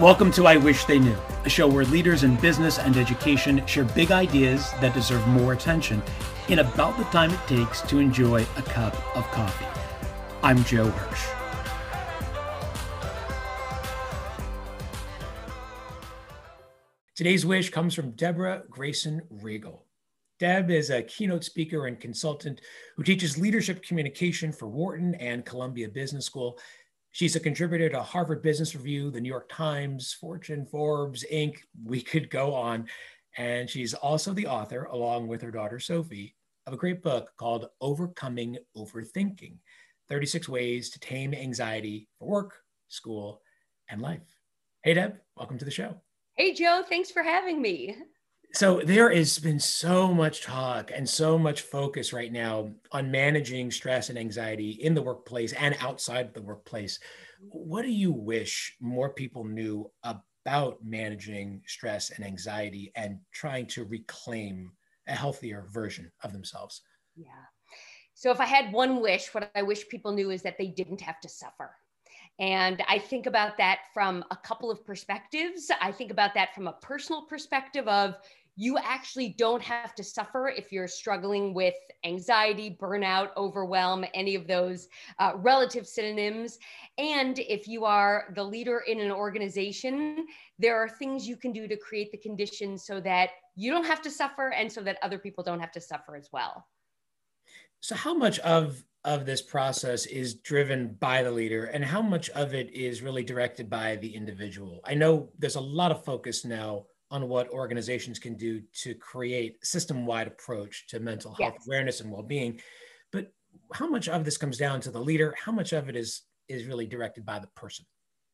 Welcome to I Wish They Knew, a show where leaders in business and education share big ideas that deserve more attention in about the time it takes to enjoy a cup of coffee. I'm Joe Hirsch. Today's wish comes from Deborah Grayson Riegel. Deb is a keynote speaker and consultant who teaches leadership communication for Wharton and Columbia Business School. She's a contributor to Harvard Business Review, the New York Times, Fortune, Forbes, Inc. We could go on. And she's also the author, along with her daughter Sophie, of a great book called Overcoming Overthinking 36 Ways to Tame Anxiety for Work, School, and Life. Hey, Deb, welcome to the show. Hey, Joe, thanks for having me. So, there has been so much talk and so much focus right now on managing stress and anxiety in the workplace and outside the workplace. What do you wish more people knew about managing stress and anxiety and trying to reclaim a healthier version of themselves? Yeah. So, if I had one wish, what I wish people knew is that they didn't have to suffer. And I think about that from a couple of perspectives. I think about that from a personal perspective of you actually don't have to suffer if you're struggling with anxiety, burnout, overwhelm, any of those uh, relative synonyms. And if you are the leader in an organization, there are things you can do to create the conditions so that you don't have to suffer and so that other people don't have to suffer as well. So, how much of of this process is driven by the leader and how much of it is really directed by the individual? I know there's a lot of focus now on what organizations can do to create system-wide approach to mental health yes. awareness and well-being but how much of this comes down to the leader how much of it is is really directed by the person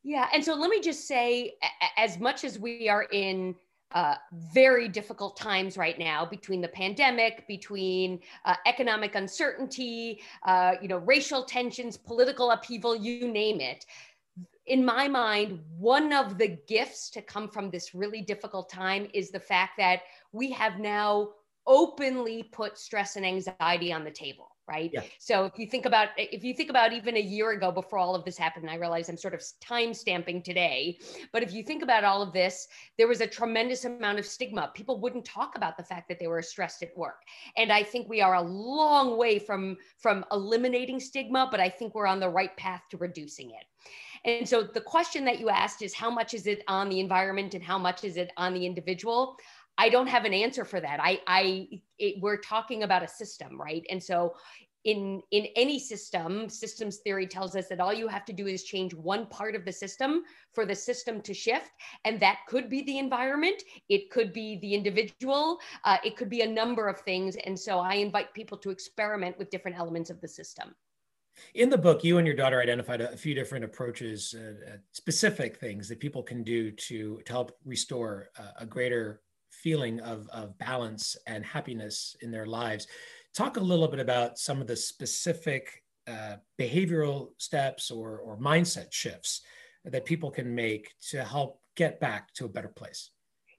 yeah and so let me just say as much as we are in uh, very difficult times right now between the pandemic, between uh, economic uncertainty, uh, you know, racial tensions, political upheaval, you name it. In my mind, one of the gifts to come from this really difficult time is the fact that we have now openly put stress and anxiety on the table right? Yeah. so if you think about if you think about even a year ago before all of this happened i realize i'm sort of time stamping today but if you think about all of this there was a tremendous amount of stigma. People wouldn't talk about the fact that they were stressed at work. And i think we are a long way from from eliminating stigma but i think we're on the right path to reducing it. And so the question that you asked is how much is it on the environment and how much is it on the individual I don't have an answer for that. I, I, it, we're talking about a system, right? And so, in in any system, systems theory tells us that all you have to do is change one part of the system for the system to shift, and that could be the environment, it could be the individual, uh, it could be a number of things. And so, I invite people to experiment with different elements of the system. In the book, you and your daughter identified a, few different approaches, uh, uh, specific things that people can do to, to help restore uh, a greater feeling of, of balance and happiness in their lives. Talk a little bit about some of the specific uh, behavioral steps or, or mindset shifts that people can make to help get back to a better place.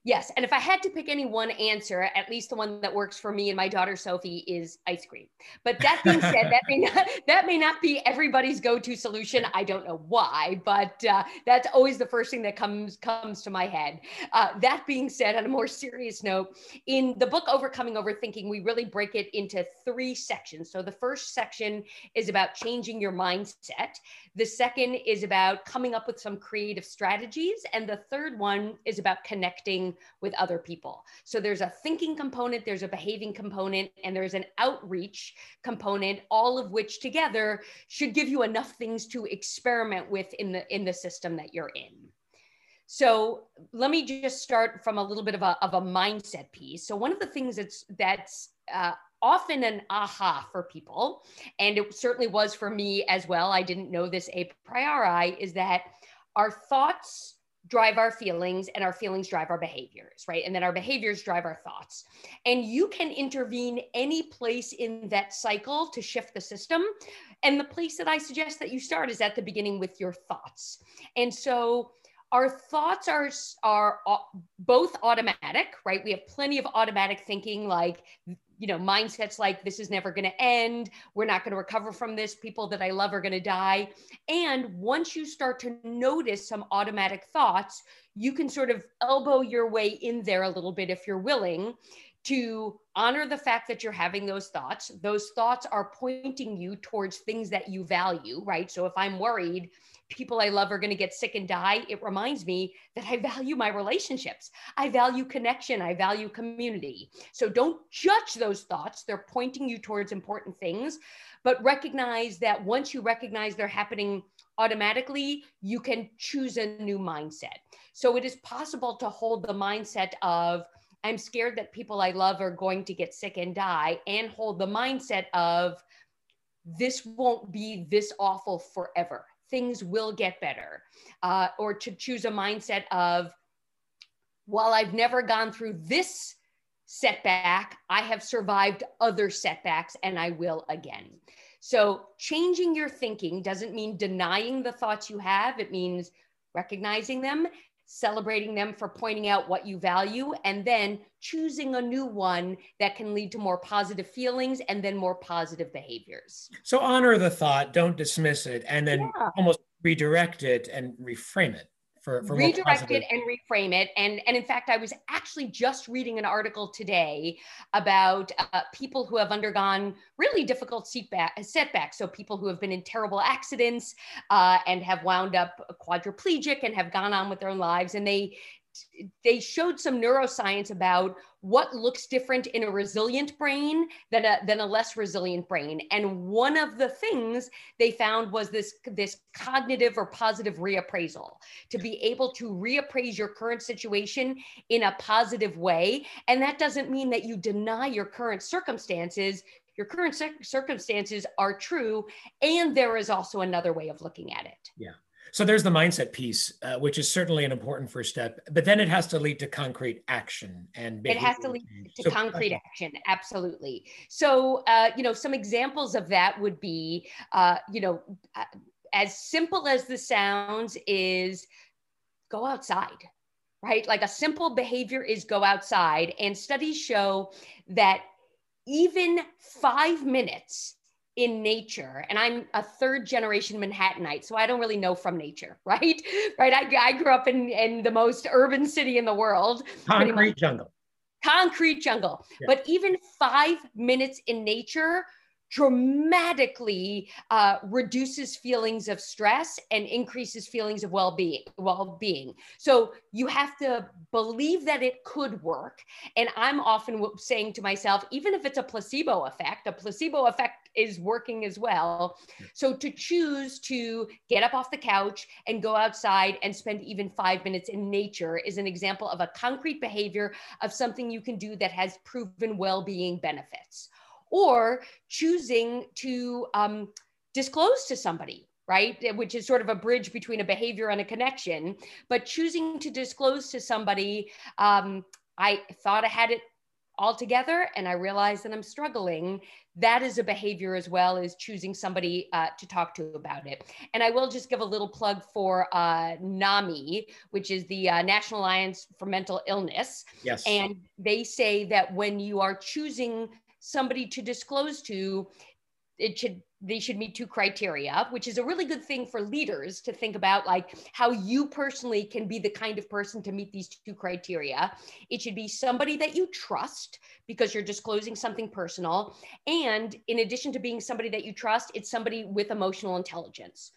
Yes. And if I had to pick any one answer, at least the one that works for me and my daughter Sophie is ice cream. But that being said, that may not that may not be everybody's go-to solution. I don't know why, but uh, that's always the first thing that comes comes to my head. Uh, that being said, on a more serious note, in the book Overcoming Overthinking, we really break it into three sections. So the first section is about changing your mindset. The second is about coming up with some creative strategies. And the third one is about connecting with other people. So there's a thinking component, there's a behaving component, and there's an outreach component, all of which together should give you enough things to experiment with in the in the system that you're in. So let me just start from a little bit of a, of a mindset piece. So one of the things that's that's uh, often an aha for people, and it certainly was for me as well. I didn't know this a priori, is that our thoughts drive our feelings and our feelings drive our behaviors, right? And then our behaviors drive our thoughts. And you can intervene any place in that cycle to shift the system. And the place that I suggest that you start is at the beginning with your thoughts. And so our thoughts are are uh, both automatic right we have plenty of automatic thinking like you know mindsets like this is never going to end. We're not going to recover from this. People that i love are going to die. And once you start to notice some automatic thoughts you can sort of elbow your way in there a little bit if you're willing to honor the fact that you're having those thoughts those thoughts are pointing you towards things that you value right so if i'm worried people I love are going to get sick and die, it reminds me that I value my relationships. I value connection. I value community. So don't judge those thoughts. They're pointing you towards important things, but recognize that once you recognize they're happening automatically, you can choose a new mindset. So it is possible to hold the mindset of, I'm scared that people I love are going to get sick and die, and hold the mindset of, this won't be this awful forever things will get better. Uh, or to choose a mindset of, while I've never gone through this setback, I have survived other setbacks and I will again. So, changing your thinking doesn't mean denying the thoughts you have, it means recognizing them celebrating them for pointing out what you value, and then choosing a new one that can lead to more positive feelings and then more positive behaviors. So honor the thought, don't dismiss it, and then yeah. almost redirect it and reframe it for, for redirect it and reframe it. And, and in fact, I was actually just reading an article today about uh, people who have undergone really difficult setbacks. So people who have been in terrible accidents uh, and have wound up quadriplegic and have gone on with their own lives. And they they showed some neuroscience about what looks different in a resilient brain than a, than a less resilient brain. And one of the things they found was this, this cognitive or positive reappraisal to be able to reappraise your current situation in a positive way. And that doesn't mean that you deny your current circumstances. Your current circumstances are true. And there is also another way of looking at it. Yeah. So there's the mindset piece, uh, which is certainly an important first step, but then it has to lead to concrete action and it has to lead to so, concrete okay. action. Absolutely. So, uh, you know, some examples of that would be, uh, you know, uh, as simple as the sounds is go outside, right? Like a simple behavior is go outside. And studies show that even five minutes in nature and i'm a third generation manhattanite so i don't really know from nature right? Right i, I grew up in, in the most urban city in the world concrete jungle. Concrete jungle. Yeah. but even five minutes in nature dramatically uh, reduces feelings of stress and increases feelings of well-being well-being. So you have to believe that it could work. And i'm often saying to myself even if it's a placebo effect a placebo effect is working as well. So to choose to get up off the couch and go outside and spend even five minutes in nature is an example of a concrete behavior of something you can do that has proven well-being benefits or choosing to um, disclose to somebody right? Which is sort of a bridge between a behavior and a connection but choosing to disclose to somebody um, i thought i had it all together and i realized that i'm struggling. That is a behavior as well as choosing somebody uh, to talk to about it. And i will just give a little plug for uh, nami which is the uh, national alliance for mental illness. Yes. And they say that when you are choosing somebody to disclose to, it should they should meet two criteria, which is a really good thing for leaders to think about, like how you personally can be the kind of person to meet these two criteria. It should be somebody that you trust because you're disclosing something personal. And in addition to being somebody that you trust, it's somebody with emotional intelligence.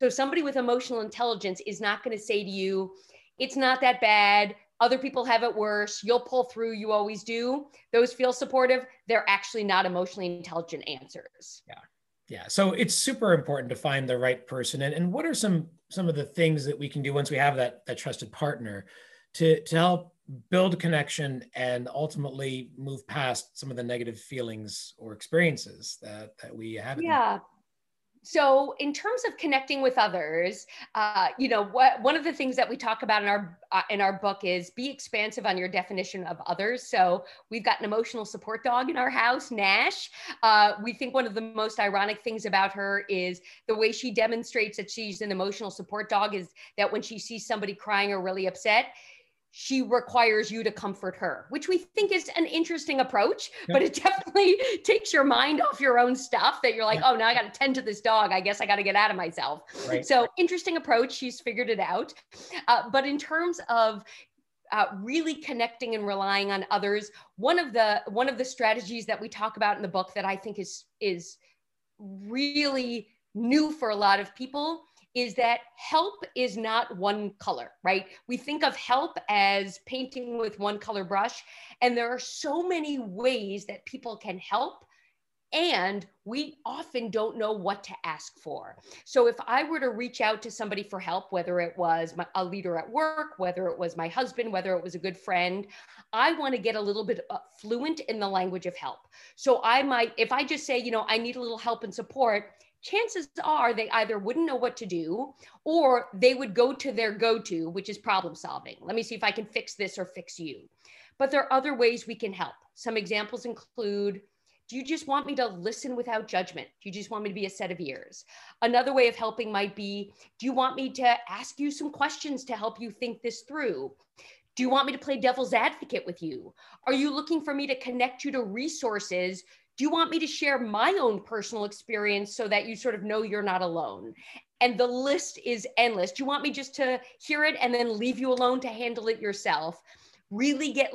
So somebody with emotional intelligence is not going to say to you, it's not that bad other people have it worse. You'll pull through. You always do. Those feel supportive. They're actually not emotionally intelligent answers. Yeah. Yeah. So it's super important to find the right person. And, and what are some some of the things that we can do once we have that that trusted partner to to help build connection and ultimately move past some of the negative feelings or experiences that that we have? Yeah so in terms of connecting with others uh, you know what one of the things that we talk about in our uh, in our book is be expansive on your definition of others. So we've got an emotional support dog in our house nash. Uh, we think one of the most ironic things about her is the way she demonstrates that she's an emotional support dog is that when she sees somebody crying or really upset she requires you to comfort her, which we think is an interesting approach, but it definitely takes your mind off your own stuff that you're like, oh, now I got to tend to this dog. I guess I got to get out of myself. Right. So, interesting approach. She's figured it out. Uh, but in terms of uh, really connecting and relying on others, one of the one of the strategies that we talk about in the book that I think is is really new for a lot of people is that help is not one color, right? We think of help as painting with one color brush, and there are so many ways that people can help. And we often don't know what to ask for. So, if I were to reach out to somebody for help, whether it was my, a leader at work, whether it was my husband, whether it was a good friend, I want to get a little bit uh, fluent in the language of help. So, I might, if I just say, you know, I need a little help and support, chances are they either wouldn't know what to do or they would go to their go to, which is problem solving. Let me see if I can fix this or fix you. But there are other ways we can help. Some examples include do you just want me to listen without judgment? Do you just want me to be a set of ears? Another way of helping might be do you want me to ask you some questions to help you think this through? Do you want me to play devil's advocate with you? Are you looking for me to connect you to resources do you want me to share my own personal experience so that you sort of know you're not alone? And the list is endless. Do you want me just to hear it and then leave you alone to handle it yourself? Really get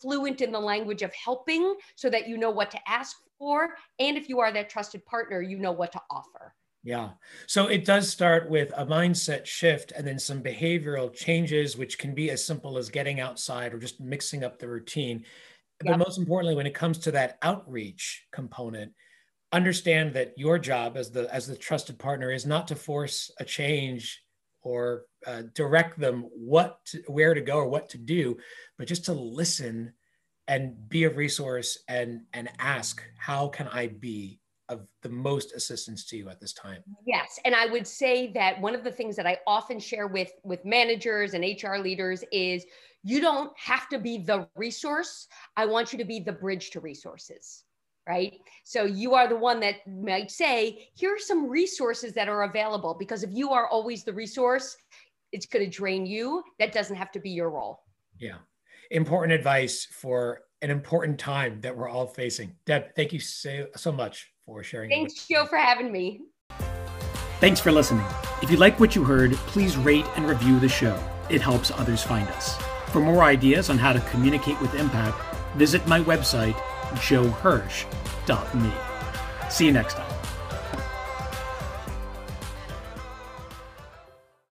fluent in the language of helping so that you know what to ask for. And if you are that trusted partner, you know what to offer. Yeah. So it does start with a mindset shift and then some behavioral changes, which can be as simple as getting outside or just mixing up the routine. But most importantly, when it comes to that outreach component, understand that your job as the as the trusted partner is not to force a change or uh, direct them what to, where to go or what to do, but just to listen and be a resource and and ask how can I be of the most assistance to you at this time yes and i would say that one of the things that i often share with with managers and hr leaders is you don't have to be the resource. I want you to be the bridge to resources, right? So you are the one that might say, here are some resources that are available. Because if you are always the resource, it's going to drain you. That doesn't have to be your role. Yeah. Important advice for an important time that we're all facing. Deb, thank you so, so much for sharing. Thanks, Joe, for having me. Thanks for listening. If you like what you heard, please rate and review the show. It helps others find us. For more ideas on how to communicate with impact, visit my website, joehirsch.me. See you next time.